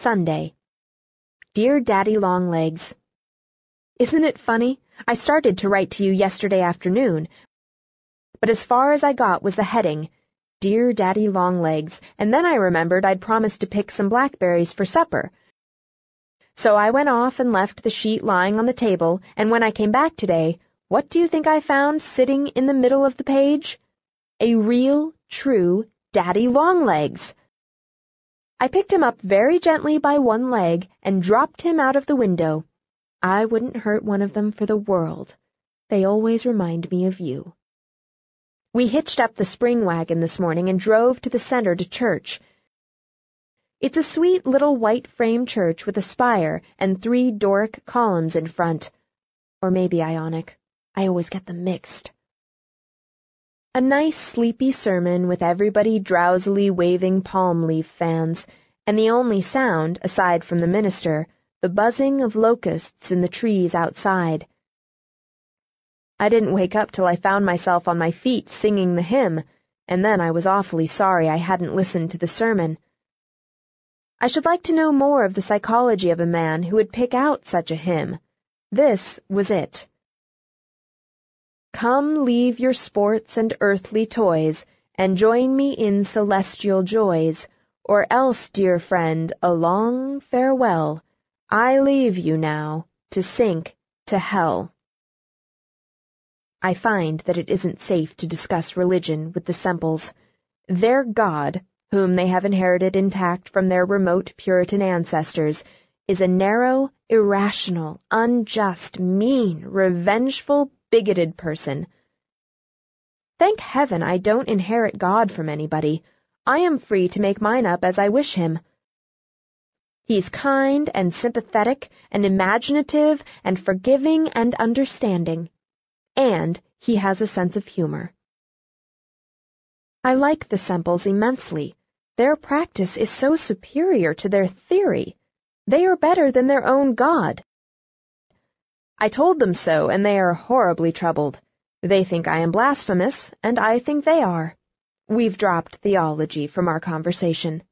Sunday. Dear Daddy Longlegs, Isn't it funny? I started to write to you yesterday afternoon, but as far as I got was the heading, Dear Daddy Longlegs, and then I remembered I'd promised to pick some blackberries for supper. So I went off and left the sheet lying on the table, and when I came back today, what do you think I found sitting in the middle of the page? A real, true Daddy Longlegs. I picked him up very gently by one leg and dropped him out of the window. I wouldn't hurt one of them for the world. They always remind me of you. We hitched up the spring wagon this morning and drove to the center to church. It's a sweet little white frame church with a spire and three Doric columns in front. Or maybe Ionic. I always get them mixed. A nice sleepy sermon with everybody drowsily waving palm leaf fans, and the only sound, aside from the minister, the buzzing of locusts in the trees outside. I didn't wake up till I found myself on my feet singing the hymn, and then I was awfully sorry I hadn't listened to the sermon. I should like to know more of the psychology of a man who would pick out such a hymn. This was it. Come leave your sports and earthly toys, and join me in celestial joys, or else, dear friend, a long farewell. I leave you now, to sink to hell. I find that it isn't safe to discuss religion with the Semples. Their God, whom they have inherited intact from their remote Puritan ancestors, is a narrow, irrational, unjust, mean, revengeful, bigoted person. Thank heaven I don't inherit God from anybody. I am free to make mine up as I wish him. He's kind and sympathetic and imaginative and forgiving and understanding. And he has a sense of humor. I like the Semples immensely. Their practice is so superior to their theory. They are better than their own God. I told them so, and they are horribly troubled. They think I am blasphemous, and I think they are. We've dropped theology from our conversation.